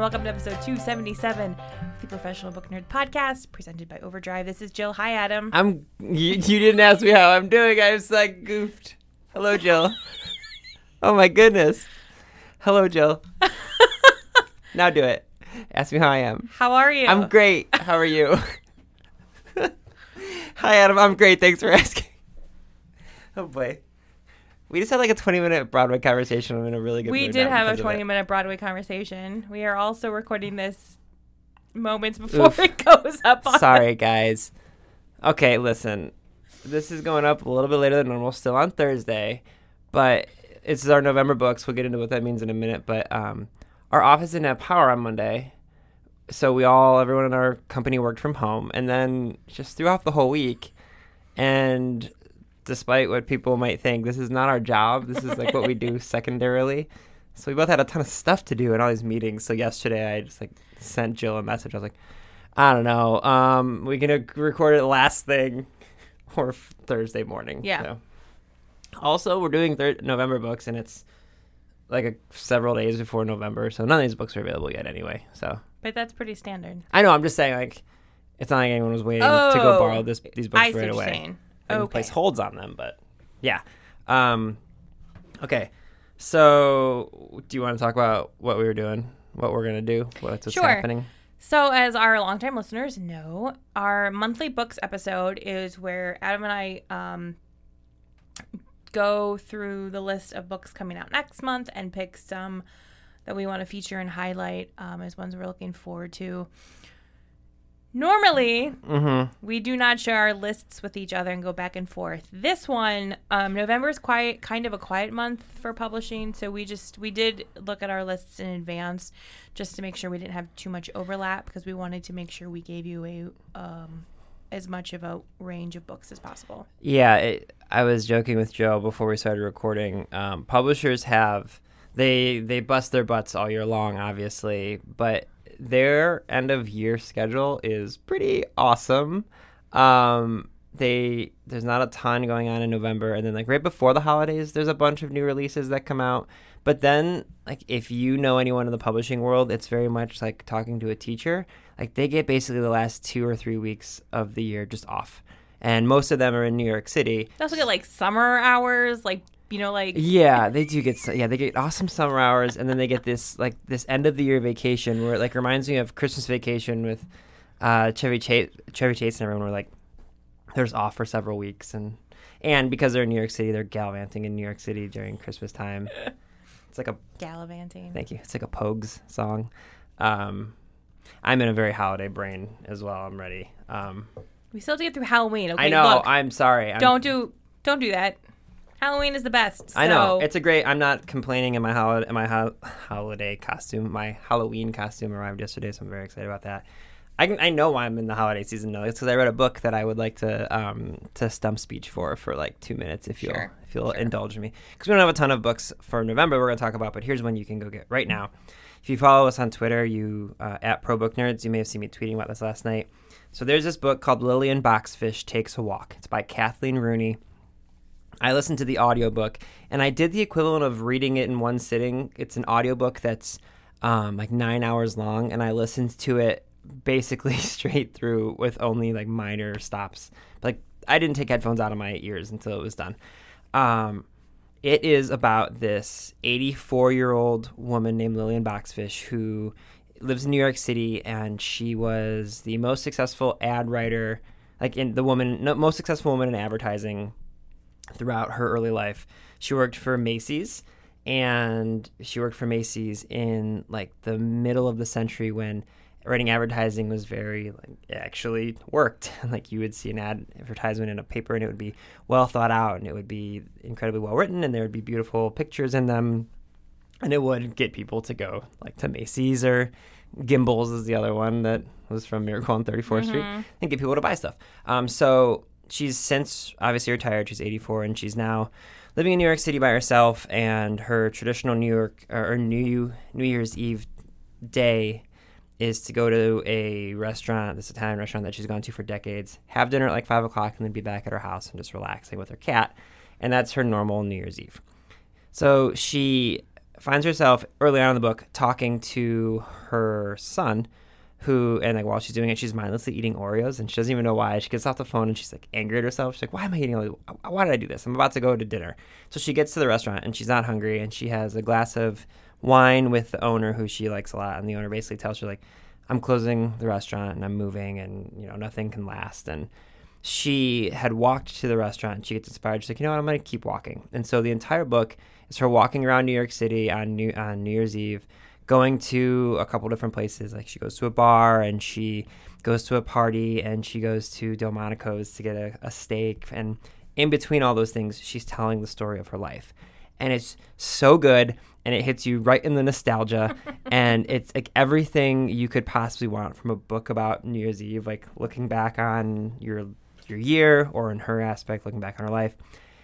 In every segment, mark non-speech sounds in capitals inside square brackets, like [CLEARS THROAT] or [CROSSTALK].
welcome to episode 277 of the Professional Book Nerd Podcast, presented by Overdrive. This is Jill. Hi, Adam. I'm. You, you didn't ask me how I'm doing. I was like goofed. Hello, Jill. oh my goodness. Hello, Jill. [LAUGHS] now do it. Ask me how I am. How are you? I'm great. How are you? [LAUGHS] Hi, Adam. I'm great. Thanks for asking. Oh boy. We just had like a 20 minute Broadway conversation. I'm in a really good We did have a 20 minute Broadway conversation. We are also recording this moments before Oof. it goes up on Sorry, guys. Okay, listen. This is going up a little bit later than normal, still on Thursday, but it's our November books. We'll get into what that means in a minute. But um, our office didn't have power on Monday, so we all, everyone in our company worked from home, and then just threw off the whole week. And despite what people might think, this is not our job. This is like what we do [LAUGHS] secondarily. So we both had a ton of stuff to do in all these meetings. So yesterday I just like sent Jill a message. I was like, I don't know. Um, we can ag- record it last thing [LAUGHS] or f- Thursday morning. Yeah. So. Also, we're doing thir- November books, and it's like a, several days before November, so none of these books are available yet anyway. So But that's pretty standard. I know. I'm just saying, like, it's not like anyone was waiting to go Oh, borrow this these books I right away. Can place holds on them, but yeah. Um, okay. So, do you want to talk about what we were doing, what we're gonna do, what's, what's Sure. happening? So, as our longtime listeners know, our monthly books episode is where Adam and I um, go through the list of books coming out next month and pick some that we want to feature and highlight um, as ones we're looking forward to. Normally, Mm-hmm. we do not share our lists with each other and go back and forth. This one, um, November is quiet, kind of a quiet month for publishing, so we just we did look at our lists in advance just to make sure we didn't have too much overlap because we wanted to make sure we gave you a um, as much of a range of books as possible. Yeah, it, I was joking with Joe before we started recording. Um, publishers have they they bust their butts all year long, obviously, but their end of year schedule is pretty awesome. Um, they there's not a ton going on in November, and then like right before the holidays, there's a bunch of new releases that come out. But then, like if you know anyone in the publishing world, it's very much like talking to a teacher. Like they get basically the last two or three weeks of the year just off and most of them are in New York City. They also get like summer hours, like you know, like Yeah, they do get yeah they get awesome summer hours, and then they get this like this end of the year vacation where it like reminds me of Christmas vacation with uh, Chevy Chase, Chevy Chase, and everyone were like they're off for several weeks, and and because they're in New York City, they're gallivanting in New York City during Christmas time. [LAUGHS] It's like a gallivanting. thank you. It's like a Pogues song. Um, I'm in a very holiday brain as well. I'm ready. Um, We still have to get through Halloween. Okay, I know. Look, I'm sorry. I'm, don't do don't do that. Halloween is the best. I know it's a great. I'm not complaining. In my holiday, in my ho- holiday costume, my Halloween costume arrived yesterday, so I'm very excited about that. I can, I know why I'm in the holiday season though. It's because I read a book that I would like to um to stump speech for for like two minutes if you'll Sure, if you'll indulge me because we don't have a ton of books for November we're gonna talk about, but here's one you can go get right now. If you follow us on Twitter, you uh, at Pro Book Nerds, you may have seen me tweeting about this last night. So there's this book called Lillian Boxfish Takes a Walk. It's by Kathleen Rooney. I listened to the audiobook and I did the equivalent of reading it in one sitting. It's an audiobook that's um, like nine hours long, and I listened to it basically [LAUGHS] straight through with only like minor stops. Like I didn't take headphones out of my ears until it was done. Um, it is about this 84 year old woman named Lillian Boxfish who lives in New York City, and she was the most successful ad writer, like in the woman, most successful woman in advertising throughout her early life. She worked for Macy's and she worked for Macy's in like the middle of the century when writing advertising was very like it actually worked. [LAUGHS] like you would see an ad advertisement in a paper and it would be well thought out and it would be incredibly well written and there would be beautiful pictures in them and it would get people to go like to Macy's or Gimbels is the other one that was from Miracle on 34th Street and get people to buy stuff. Um, so she's since obviously retired. She's 84 and she's now living in New York City by herself. And her traditional New York or New New Year's Eve day is to go to a restaurant, this Italian restaurant that she's gone to for decades, have dinner at like five o'clock, and then be back at her house and just relaxing with her cat. And that's her normal New Year's Eve. So she finds herself early on in the book talking to her son, who and like while she's doing it, she's mindlessly eating Oreos and she doesn't even know why. She gets off the phone and she's like angry at herself. She's like, "Why am I eating? These? Why did I do this? I'm about to go to dinner." So she gets to the restaurant and she's not hungry and she has a glass of wine with the owner who she likes a lot. And the owner basically tells her like, "I'm closing the restaurant and I'm moving and you know nothing can last." And she had walked to the restaurant and she gets inspired. She's like, "You know what? I'm going to keep walking." And so the entire book is her walking around New York City on New on New Year's Eve going to a couple different places. Like she goes to a bar and she goes to a party and she goes to Delmonico's to get a, a steak. And in between all those things, she's telling the story of her life. And it's so good and it hits you right in the nostalgia. [LAUGHS] and it's like everything you could possibly want from a book about New Year's Eve, like looking back on your your year or in her aspect, looking back on her life.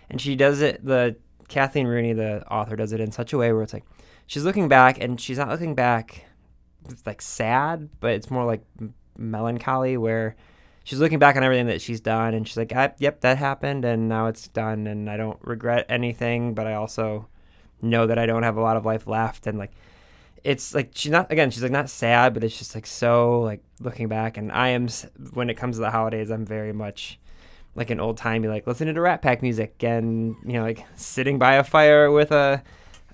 And she does it the Kathleen Rooney, the author, does it in such a way where it's like she's looking back and she's not looking back like sad, but it's more like melancholy where she's looking back on everything that she's done and she's like, "Yep, that happened and now it's done and I don't regret anything, but I also know that I don't have a lot of life left. And like it's like she's not again she's like not sad but it's just like so like looking back. And i am when it comes to the holidays i'm very much like an old timey like listening to rat pack music and you know like sitting by a fire with a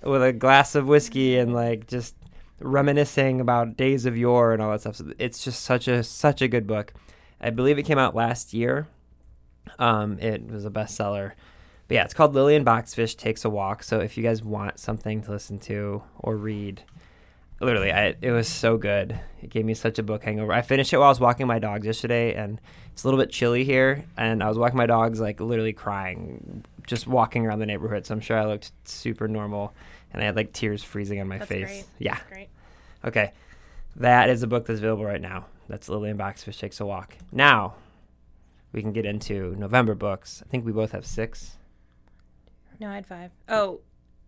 with a glass of whiskey and like just reminiscing about days of yore and all that stuff. So it's just such a such a good book. I believe it came out last year. Um, it was a bestseller. But yeah, it's called Lillian Boxfish Takes a Walk. So if you guys want something to listen to or read, literally, I, it was so good. It gave me such a book hangover. I finished it while I was walking my dogs yesterday, and it's a little bit chilly here. And I was walking my dogs, like literally crying, just walking around the neighborhood. So I'm sure I looked super normal and I had like tears freezing on my That's face. great. Yeah. That's great. Okay. That is a book that's available right now. That's Lillian Boxfish Takes a Walk. Now we can get into November books. I think we both have six. No, I had five. Oh,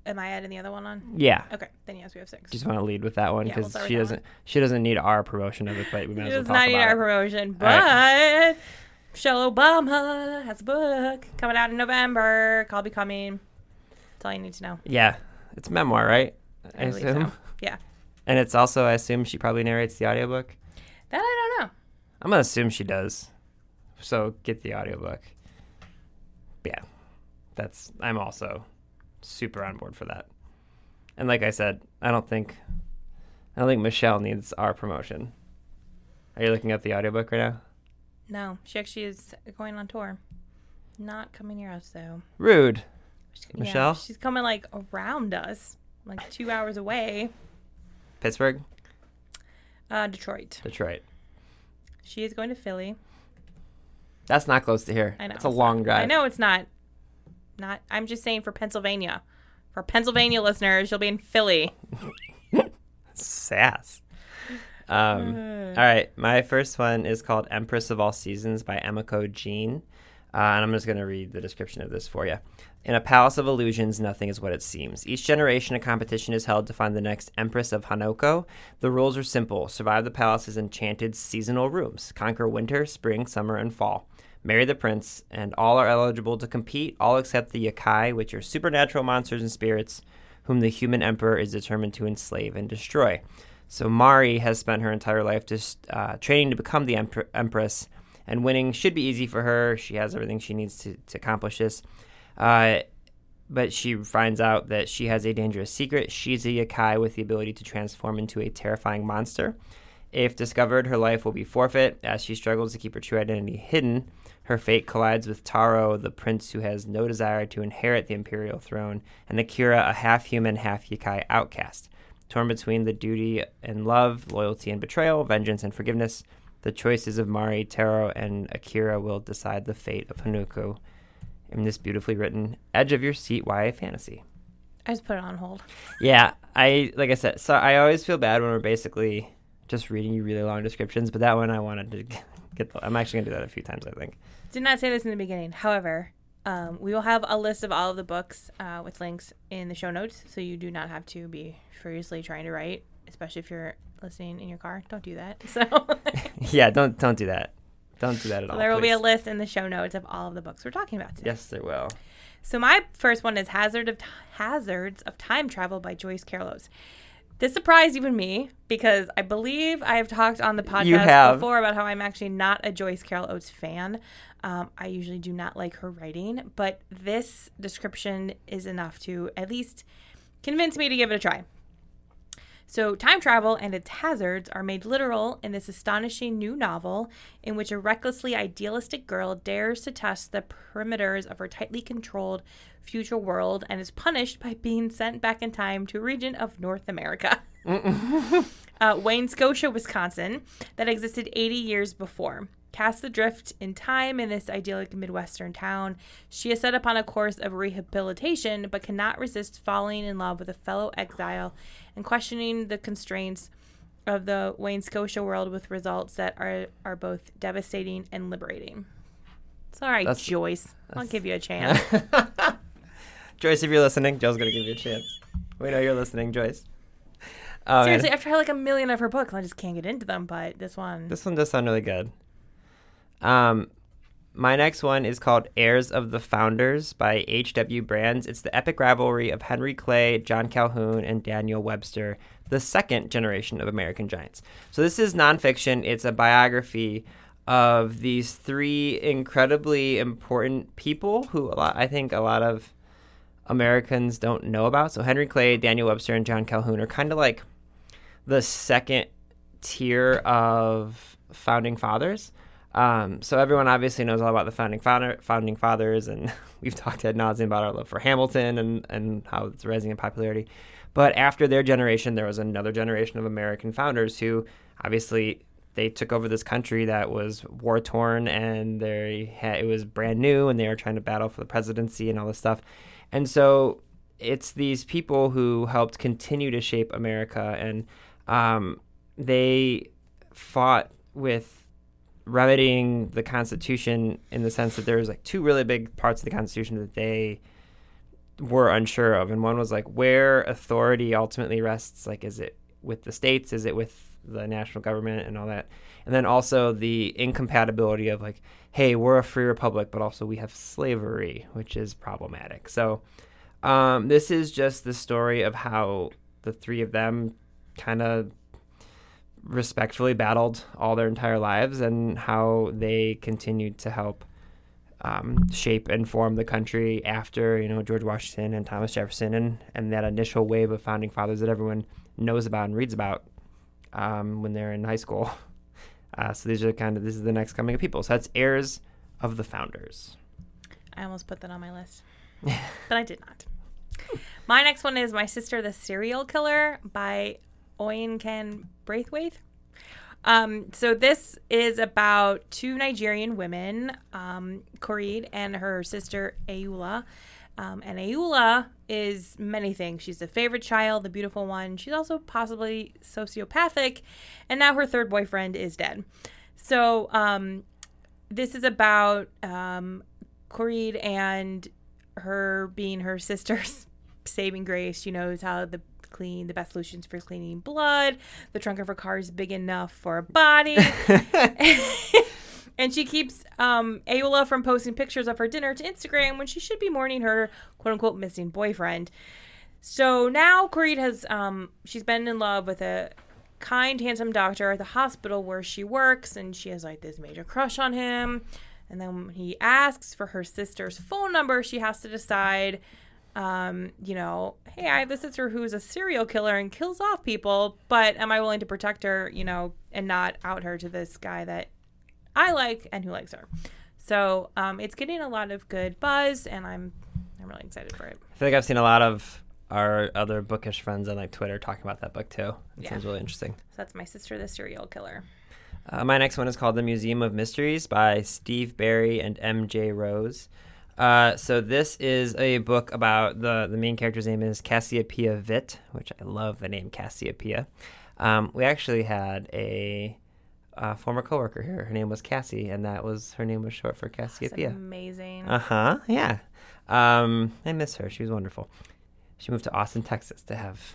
am I adding the other one on? Yeah. Okay, then yes, we have six. Just want to lead with that one Yeah, we'll because start she that doesn't she doesn't need our promotion of it, but we [LAUGHS] might as well does talk not need our it. promotion, but. Michelle Obama has a book coming out in November called Becoming. That's all you need to know. Yeah, it's memoir, right? I, believe assume. so. Yeah. And it's also, I assume, she probably narrates the audiobook. That I don't know. I'm gonna assume she does. So get the audiobook. Yeah. That's I'm also super on board for that. And like I said, I don't think I don't think Michelle needs our promotion. Are you looking up the audiobook right now? No, she actually is going on tour. Not coming near us though. Rude. She's- Michelle? she's coming like around us, like two hours away. Pittsburgh, Uh, Detroit. Detroit. She is going to Philly. That's not close to here. I know. It's a long not- drive. I know it's not. Not. I'm just saying for Pennsylvania. For Pennsylvania listeners, you'll be in Philly. [LAUGHS] Sass. Um, all right, my first one is called Empress of All Seasons by Emiko Jean. Uh, and I'm just going to read the description of this for you. In a palace of illusions, nothing is what it seems. Each generation, a competition is held to find the next Empress of Honoka. The rules are simple survive the palace's enchanted seasonal rooms, conquer winter, spring, summer, and fall. Marry the prince, and all are eligible to compete, all except the yokai, which are supernatural monsters and spirits whom the human emperor is determined to enslave and destroy. So Mari has spent her entire life just uh, training to become the empress, and winning should be easy for her. She has everything she needs to, to accomplish this. Uh, but she finds out that she has a dangerous secret. She's a yokai with the ability to transform into a terrifying monster. If discovered, her life will be forfeit. As she struggles to keep her true identity hidden, her fate collides with Taro, the prince who has no desire to inherit the imperial throne, and Akira, a half human, half yokai outcast. Torn between the duty and love, loyalty and betrayal, vengeance and forgiveness, the choices of Mari, Taro, and Akira will decide the fate of Honoka in this beautifully written edge of your seat YA fantasy. I just put it on hold. Yeah, I like I said, so I always feel bad when we're basically just reading you really long descriptions, but that one I wanted to [LAUGHS] get. The, I'm actually gonna do that a few times. I think. Did not say this in the beginning. However, um, we will have a list of all of the books uh, with links in the show notes, so you do not have to be furiously trying to write, especially if you're listening in your car. Don't do that. [LAUGHS] So [LAUGHS] yeah, don't don't do that. Don't do that at all. there will be a list in the show notes of all of the books we're talking about today. Yes, there will. So my first one is Hazard of Hazards of Time Travel by Joyce Carol Oates. This surprised even me because I believe I have talked on the podcast before about how I'm actually not a Joyce Carol Oates fan. Um, I usually do not like her writing, but this description is enough to at least convince me to give it a try. So, time travel and its hazards are made literal in this astonishing new novel in which a recklessly idealistic girl dares to test the perimeters of her tightly controlled future world and is punished by being sent back in time to a region of North America. [LAUGHS] uh, Wainscotia, Wisconsin, that existed 80 years before. Cast adrift in time in this idyllic Midwestern town, she is set upon a course of rehabilitation but cannot resist falling in love with a fellow exile and questioning the constraints of the Wainscotia world with results that are, are both devastating and liberating. Sorry, That's- Joyce. I'll give you a [LAUGHS] chance. Joyce, if you're listening, Joe's gonna give you a chance. We know you're listening, Joyce. Oh, man. Seriously, I've tried like a million of her books and I just can't get into them, but this one. This one does sound really good. Um, my next one is called Heirs of the Founders by H.W. Brands. It's the epic rivalry of Henry Clay, John Calhoun, and Daniel Webster, the second generation of American giants. So this is nonfiction. It's a biography of these three incredibly important people who a lot, I think a lot of Americans don't know about. So Henry Clay, Daniel Webster, and John Calhoun are kind of like the second tier of founding fathers. Um, so everyone obviously knows all about the founding founder, founding fathers, and [LAUGHS] we've talked ad nauseum about our love for Hamilton and and how it's rising in popularity. But after their generation, there was another generation of American founders who obviously they took over this country that was war torn and they had, it was brand new and they were trying to battle for the presidency and all this stuff. And so it's these people who helped continue to shape America and um, they fought with remedying the Constitution in the sense that there was like two really big parts of the Constitution that they were unsure of, and one was like where authority ultimately rests. Like, is it with the states? Is it with the national government and all that? And then also the incompatibility of like, hey, we're a free republic, but also we have slavery, which is problematic. So, um, this is just the story of how the three of them kind of respectfully battled all their entire lives and how they continued to help um, shape and form the country after you know George Washington and Thomas Jefferson and and that initial wave of founding fathers that everyone knows about and reads about um, when they're in high school. [LAUGHS] Uh, so these are kind of this is the next coming of people. So that's heirs of the founders. I almost put that on my list, but I did not. My next one is My Sister the Serial Killer by Oyinkan Braithwaite. Um, so this is about two Nigerian women, um, and her sister Ayoola. Um, and Ayoola is many things. She's the favorite child, the beautiful one. She's also possibly sociopathic, and now her third boyfriend is dead. So um, this is about um, and her being her sister's [LAUGHS] saving grace. She knows how the clean the best solutions for cleaning blood. The trunk of her car is big enough for a body. [LAUGHS] and she keeps um, Ayoola from posting pictures of her dinner to Instagram when she should be mourning her quote unquote missing boyfriend. So now Korede has um, she's been in love with a kind, handsome doctor at the hospital where she works, and she has like this major crush on him. And then when he asks for her sister's phone number, she has to decide, um, you know, hey, I have a sister who's a serial killer and kills off people, but am I willing to protect her, you know, and not out her to this guy that I like and who likes her? So um, it's getting a lot of good buzz, and I'm I'm really excited for it. I feel like I've seen a lot of our other bookish friends on like Twitter talking about that book too. It Yeah. sounds really interesting. So that's my sister, the serial killer. Uh, my next one is called The Museum of Mysteries by Steve Berry and M.J. Rose. Uh, so this is a book about the the main character's name is Cassiopeia Vitt, which I love the name Cassiopeia. Um, we actually had a, uh former coworker here. Her name was Cassie, and that was her name was short for That's amazing. Uh huh. Yeah. Um, I miss her. She was wonderful. She moved to Austin, Texas, to have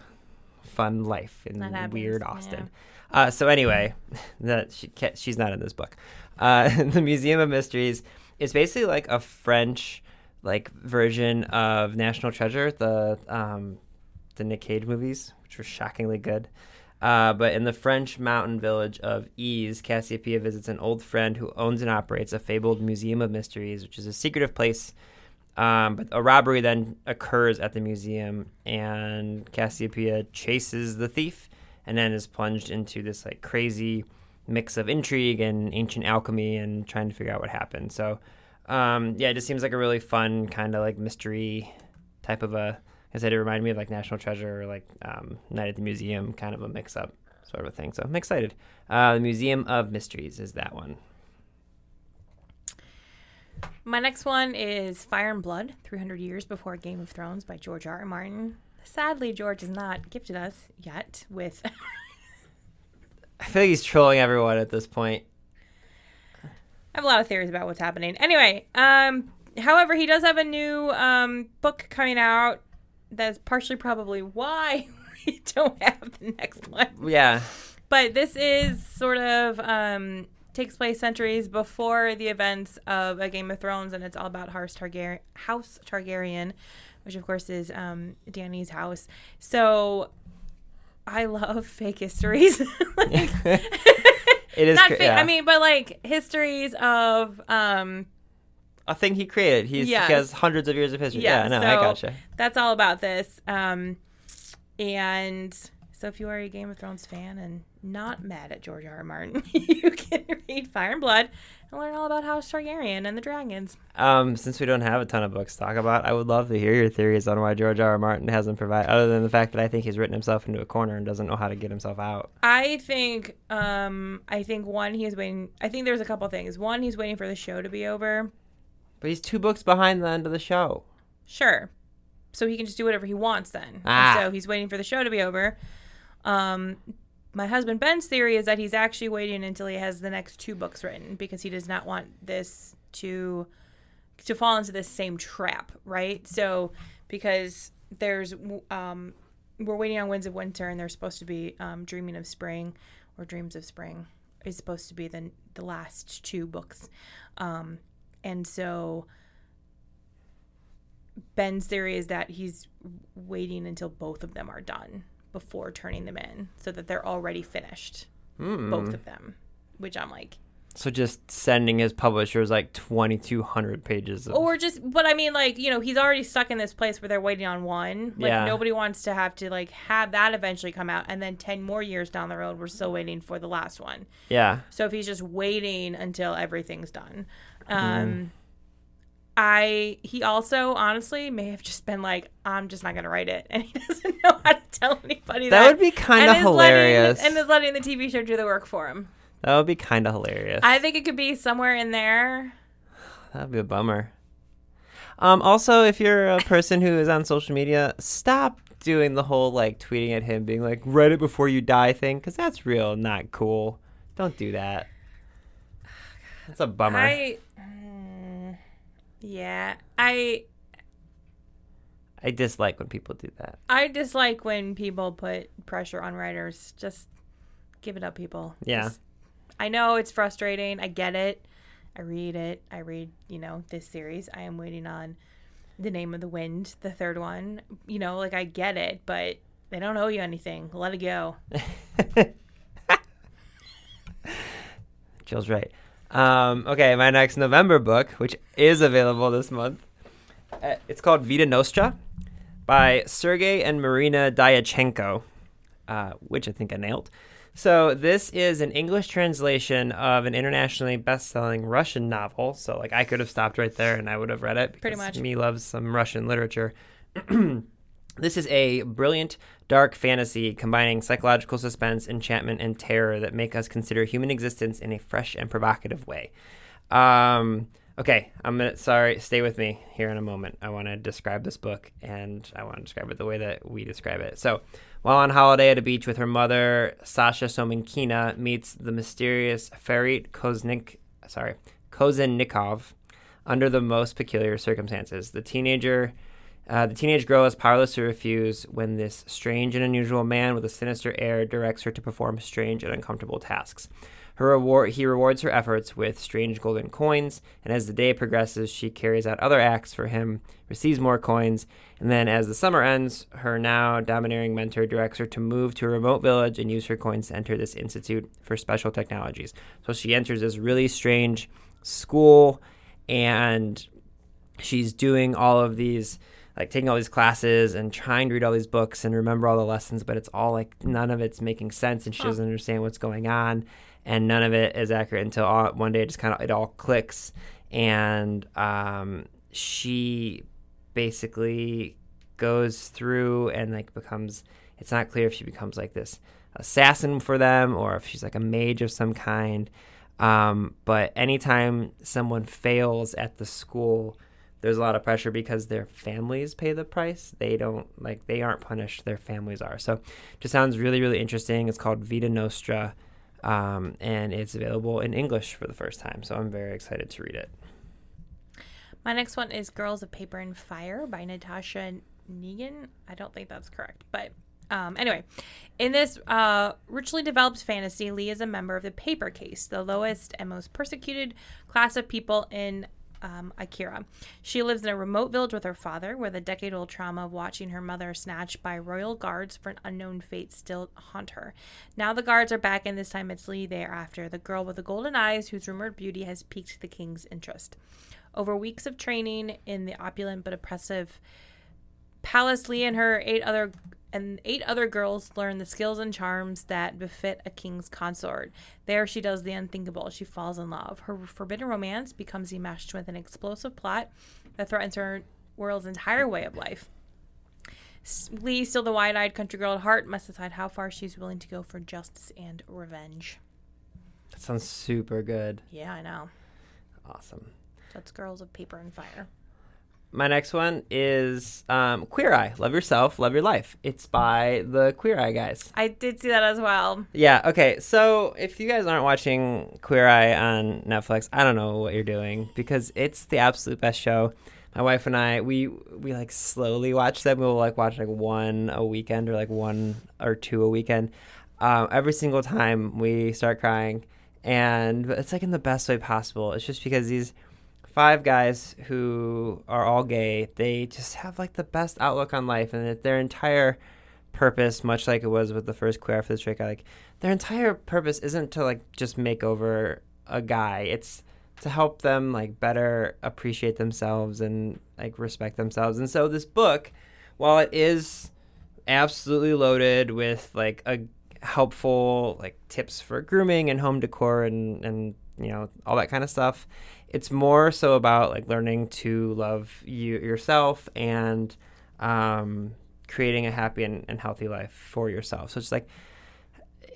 fun life in happens, weird yeah. Austin. Uh, so anyway, [LAUGHS] that she she's not in this book. Uh, [LAUGHS] the Museum of Mysteries is basically like a French like version of National Treasure, the um, the Nick Cage movies, which were shockingly good. Uh, but in the French mountain village of Eze, Cassiopeia visits an old friend who owns and operates a fabled museum of mysteries, which is a secretive place. Um, but a robbery then occurs at the museum, and Cassiopeia chases the thief, and then is plunged into this like crazy mix of intrigue and ancient alchemy and trying to figure out what happened. So, um, yeah, it just seems like a really fun kind of like mystery type of a I said it reminded me of like National Treasure or like um, Night at the Museum, kind of a mix up sort of a thing. So I'm excited. Uh, the Museum of Mysteries is that one. My next one is Fire and Blood 300 Years Before Game of Thrones by George R. R. Martin. Sadly, George has not gifted us yet with. [LAUGHS] I feel like he's trolling everyone at this point. I have a lot of theories about what's happening. Anyway, um, however, he does have a new um, book coming out that's partially probably why [LAUGHS] we don't have the next one. Yeah. But this is sort of um, takes place centuries before the events of a Game of Thrones, and it's all about House Targaryen, House Targaryen, which of course is um, Dany's house. So I love fake histories. [LAUGHS] like, It is. not cra- fake. yeah. I mean, but like histories of um, a thing he created. He's, Yes. He has hundreds of years of history. Yeah, Yeah, no, I gotcha. that's all about this. Um, and so, if you are a Game of Thrones fan and not mad at George R. R. Martin, [LAUGHS] you can read Fire and Blood and learn all about House Targaryen and the dragons. Um, since we don't have a ton of books to talk about, I would love to hear your theories on why George R. R. Martin hasn't provided, other than the fact that I think he's written himself into a corner and doesn't know how to get himself out. I think, um, I think one, he is waiting. I think there's a couple things. One, he's waiting for the show to be over. But he's two books behind the end of the show. Sure. So he can just do whatever he wants then. And Ah. So he's waiting for the show to be over. Um, my husband Ben's theory is that he's actually waiting until he has the next two books written because he does not want this to to fall into this same trap, right? So because there's um, we're waiting on Winds of Winter and they're supposed to be um, Dreaming of Spring or Dreams of Spring is supposed to be the the last two books, um, and so Ben's theory is that he's waiting until both of them are done before turning them in so that they're already finished, Hmm. both of them. Which I'm like, So just sending his publishers like 2,200 pages of. or just, but I mean, like, you know, he's already stuck in this place where they're waiting on one. Like, Yeah. nobody wants to have to, like, have that eventually come out. And then 10 more years down the road, we're still waiting for the last one. yeah. So if he's just waiting until everything's done, Mm-hmm. um, I he also honestly may have just been like, I'm just not gonna write it, and he [LAUGHS] doesn't know how to tell anybody that. That would be kind of hilarious. Letting, and is letting the TV show do the work for him. that would be kind of hilarious. I think it could be somewhere in there. That'd be a bummer. Um, also, if you're a person who is on social media, stop doing the whole like tweeting at him, being like "write it before you die" thing, because that's real not cool. Don't do that. That's a bummer. I, yeah, I I dislike when people do that. I dislike when people put pressure on writers. Just give it up, people. Yeah. Just- I know it's frustrating. I get it. I read it. I read, you know, this series. I am waiting on The Name of the Wind, the third one. You know, like I get it, but they don't owe you anything. Let it go. [LAUGHS] Jill's right. Um, okay, my next November book, which is available this month, uh, it's called Vita Nostra by Sergei and Marina Dyachenko, uh, which I think I nailed. So this is an English translation of an internationally best-selling Russian novel. So like I could have stopped right there and I would have read it. Pretty much. Me loves some Russian literature. [CLEARS THROAT] This is a brilliant, dark fantasy combining psychological suspense, enchantment, and terror that make us consider human existence in a fresh and provocative way. Um, okay, I'm gonna. Sorry, stay with me here in a moment. I want to describe this book, and I want to describe it the way that we describe it. So, while on holiday at a beach with her mother, Sasha Somenkina meets the mysterious Ferit Koznik. Sorry, Kozhennikov under the most peculiar circumstances. The teenager. Uh, the teenage girl is powerless to refuse when this strange and unusual man with a sinister air directs her to perform strange and uncomfortable tasks. Her reward, he rewards her efforts with strange golden coins, and as the day progresses, she carries out other acts for him, receives more coins, and then as the summer ends, her now domineering mentor directs her to move to a remote village and use her coins to enter this institute for special technologies. So she enters this really strange school, and she's doing all of these like taking all these classes and trying to read all these books and remember all the lessons, but it's all like none of it's making sense and she doesn't understand what's going on and none of it is accurate until all, one day it just kind of it all clicks. And um, she basically goes through and like becomes it's not clear if she becomes like this assassin for them or if she's like a mage of some kind. Um, but anytime someone fails at the school there's a lot of pressure because their families pay the price. They don't like they aren't punished; their families are. So, just sounds really really interesting. It's called Vita Nostra, um, and it's available in English for the first time. So I'm very excited to read it. My next one is Girls of Paper and Fire by Natasha Ngan. I don't think that's correct, but um, anyway, in this uh, richly developed fantasy, Lei is a member of the Paper Caste, the lowest and most persecuted class of people in um, Akira. She lives in a remote village with her father, where the decade old trauma of watching her mother snatched by royal guards for an unknown fate still haunt her. Now the guards are back, and this time it's Lei thereafter, the girl with the golden eyes whose rumored beauty has piqued the king's interest. Over weeks of training in the opulent but oppressive palace, Lei and her eight other and eight other girls learn the skills and charms that befit a king's consort. There, she does the unthinkable. She falls in love. Her forbidden romance becomes enmeshed with an explosive plot that threatens her world's entire way of life. Lei, still the wide eyed country girl at heart, must decide how far she's willing to go for justice and revenge. That sounds super good. Yeah, I know. Awesome. That's Girls of Paper and Fire my next one is um, Queer Eye. Love yourself, love your life. It's by the Queer Eye guys. I did see that as well. Yeah. Okay. So if you guys aren't watching Queer Eye on Netflix, I don't know what you're doing because it's the absolute best show. My wife and I, we we like slowly watch them. We'll like watch like one a weekend or like one or two a weekend. Um, every single time we start crying, and it's like in the best way possible. It's just because these five guys who are all gay. They just have like the best outlook on life, and that their entire purpose, much like it was with the first queer for the trick, like their entire purpose isn't to like just make over a guy. It's to help them like better appreciate themselves and like respect themselves. And so this book, while it is absolutely loaded with like a helpful like tips for grooming and home decor and and you know all that kind of stuff it's more so about like learning to love you yourself and um, creating a happy and, and healthy life for yourself. So it's like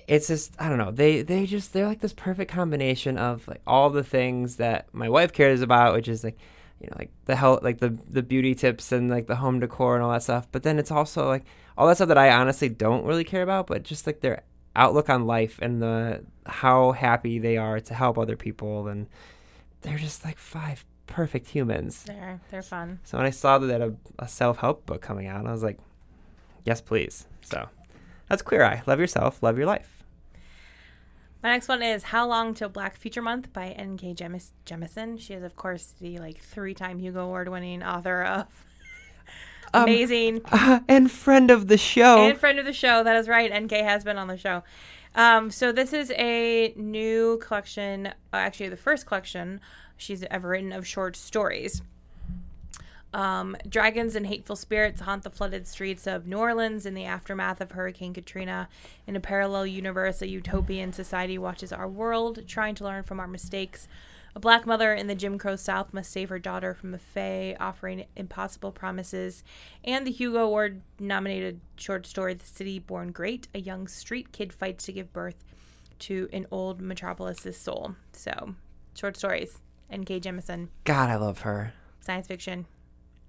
it's just I don't know. They they just they're like this perfect combination of like all the things that my wife cares about, which is like you know like the health like the the beauty tips and like the home decor and all that stuff. But then it's also like all that stuff that I honestly don't really care about, but just like their outlook on life and the how happy they are to help other people and they're just like five perfect humans. They're they're fun. So when I saw that a, a self help book coming out, I was like, yes, please. So that's Queer Eye. Love yourself, love your life. My next one is How Long Till Black Future Month by N.K. Jemis- Jemisin. She is, of course, the like three-time Hugo Award-winning author of um, amazing uh, and friend of the show. And friend of the show. That is right. N.K. has been on the show. Um, so this is a new collection, uh, actually the first collection she's ever written of short stories. Um, dragons and hateful spirits haunt the flooded streets of New Orleans in the aftermath of Hurricane Katrina. In a parallel universe, a utopian society watches our world, trying to learn from our mistakes a black mother in the Jim Crow South must save her daughter from a fae, offering impossible promises. And the Hugo Award nominated short story, The City Born Great, a young street kid fights to give birth to an old metropolis's soul. So, short stories. N.K. Jemisin. God, I love her. Science fiction.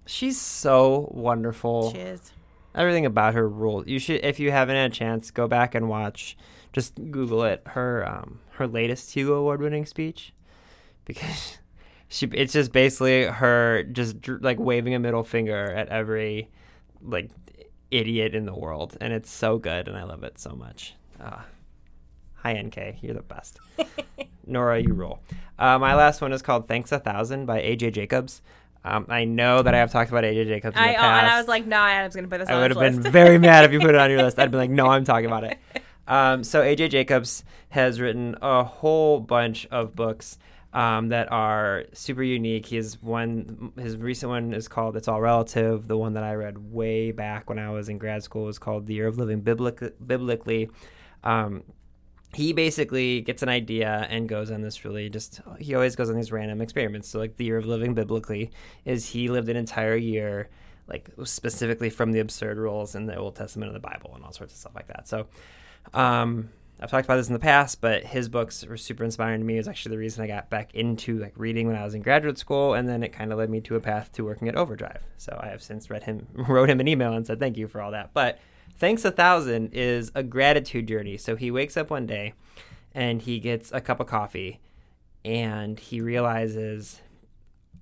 She's so wonderful. She is. Everything about her rules. You should, if you haven't had a chance, go back and watch. Just Google it. Her um, her latest Hugo Award winning speech because [LAUGHS] she it's just basically her just like waving a middle finger at every like idiot in the world and it's so good and I love it so much. Uh, Hi, NK. You're the best. [LAUGHS] Nora, you rule. Uh, my last one is called Thanks a Thousand by AJ Jacobs. Um, I know that I have talked about AJ Jacobs in I the oh, and I was like, no, Adam's gonna put this on this. I would have been very mad if you put it on your list. I'd be like, no, I'm [LAUGHS] talking about it. Um, so AJ Jacobs has written a whole bunch of books um, that are super unique. His one, his recent one is called "It's All Relative." The one that I read way back when I was in grad school was called "The Year of Living Biblic- Biblically." Um, he basically gets an idea and goes on this really just he always goes on these random experiments so like the year of living biblically is he lived an entire year like specifically from the absurd rules in the old testament of the bible and all sorts of stuff like that so um I've talked about this in the past, but his books were super inspiring to me. It was actually the reason I got back into like reading when I was in graduate school, and then it kind of led me to a path to working at Overdrive. So I have since read him, [LAUGHS] wrote him an email, and said thank you for all that. But Thanks a Thousand is a gratitude journey. So he wakes up one day and he gets a cup of coffee and he realizes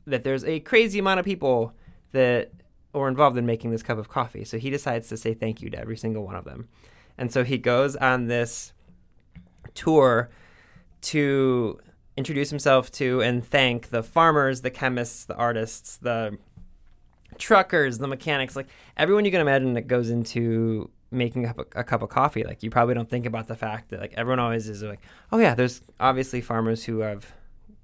that there's a crazy amount of people that were involved in making this cup of coffee. So he decides to say thank you to every single one of them. And so he goes on this tour to introduce himself to and thank the farmers, the chemists, the artists, the truckers, the mechanics, like everyone you can imagine that goes into making up a, a, cup of coffee. Like you probably don't think about the fact that like everyone always is like, oh yeah, there's obviously farmers who have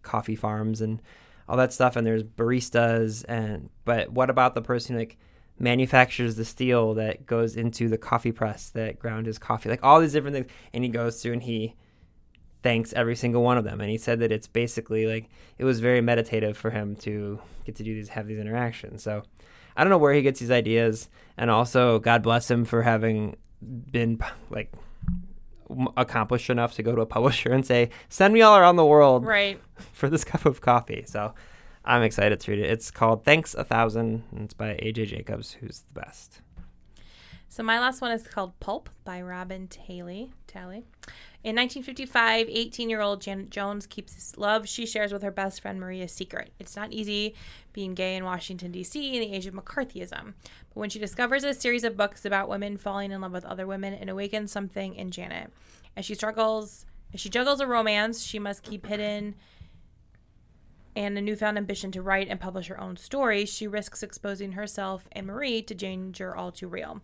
coffee farms and all that stuff, and there's baristas, and but what about the person like manufactures the steel that goes into the coffee press that ground his coffee? Like all these different things, and he goes through and he thanks every single one of them. And he said that it's basically like it was very meditative for him to get to do these have these interactions. So i don't know where he gets these ideas. And also god bless him for having been like accomplished enough to go to a [LAUGHS] publisher and say send me all around the world right. [LAUGHS] for this cup of coffee. So i'm excited to read it it's called thanks a thousand and it's by aj jacobs who's the best so my last one is called Pulp by Robin Talley. Talley. In 1955, 18-year-old Janet Jones keeps this love she shares with her best friend Maria secret. It's not easy being gay in Washington D.C. in the age of McCarthyism, but when she discovers a series of books about women falling in love with other women, it awakens something in Janet. As she struggles, as she juggles a romance she must keep hidden and a newfound ambition to write and publish her own stories, she risks exposing herself and Marie to danger all too real.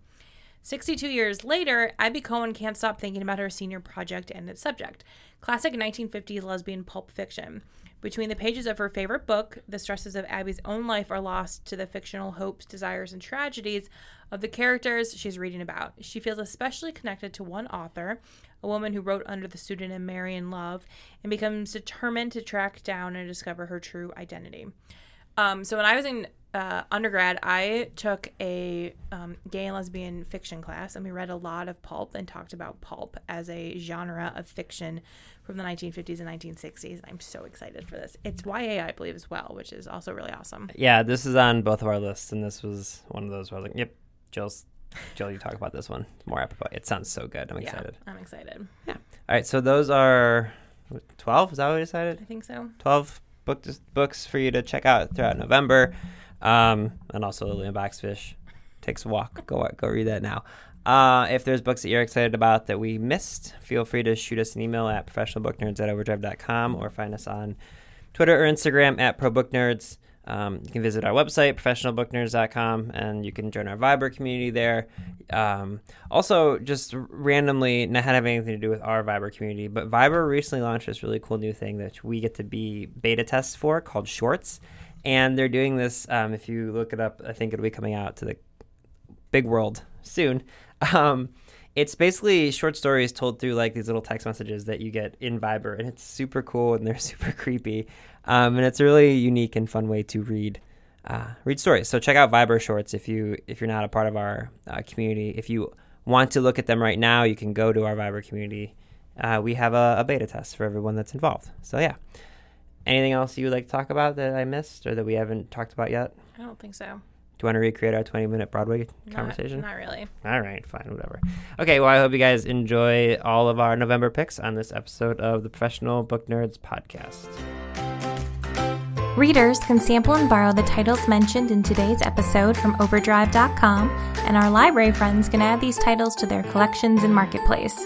62 years later, Abby Cohen can't stop thinking about her senior project and its subject classic 1950s lesbian pulp fiction. Between the pages of her favorite book, the stresses of Abby's own life are lost to the fictional hopes, desires, and tragedies of the characters she's reading about. She feels especially connected to one author, a woman who wrote under the pseudonym Marion Love, and becomes determined to track down and discover her true identity. Um, so when I was in uh, undergrad, I took a um, gay and lesbian fiction class, and we read a lot of pulp and talked about pulp as a genre of fiction from the 1950s and 1960s. I'm so excited for this. It's YA, I believe, as well, which is also really awesome. Yeah, this is on both of our lists, and this was one of those where I was like, "Yep, Jill's." Jill, you talk about this one more apropos. It sounds so good. I'm excited. Yeah, I'm excited. Yeah. All right, so those are twelve. Is that what we decided? I think so. Twelve book books for you to check out throughout November. Um, and also Lillian Boxfish takes a walk. Go go read that now. Uh, if there's books that you're excited about that we missed, feel free to shoot us an email at professionalbooknerds at overdrive.com or find us on Twitter or Instagram at probooknerds. Um, you can visit our website, professionalbooknerds.com, and you can join our Viber community there. Um, also, just randomly, not having anything to do with our Viber community, but Viber recently launched this really cool new thing that we get to be beta tests for called Shorts and they're doing this. Um, if you look it up, I think it'll be coming out to the big world soon. [LAUGHS] It's basically short stories told through like these little text messages that you get in Viber, and it's super cool and they're [LAUGHS] super creepy, um, and it's a really unique and fun way to read uh, read stories. So check out Viber Shorts if you if you're not a part of our uh, community. If you want to look at them right now, you can go to our Viber community. Uh, we have a, a beta test for everyone that's involved. So yeah. Anything else you would like to talk about that I missed or that we haven't talked about yet? I don't think so. Do you want to recreate our 20 minute Broadway conversation? Not, not really. All right, fine, whatever. Okay, well, I hope you guys enjoy all of our November picks on this episode of the Professional Book Nerds podcast. Readers can sample and borrow the titles mentioned in today's episode from Overdrive.com, and our library friends can add these titles to their collections in Marketplace.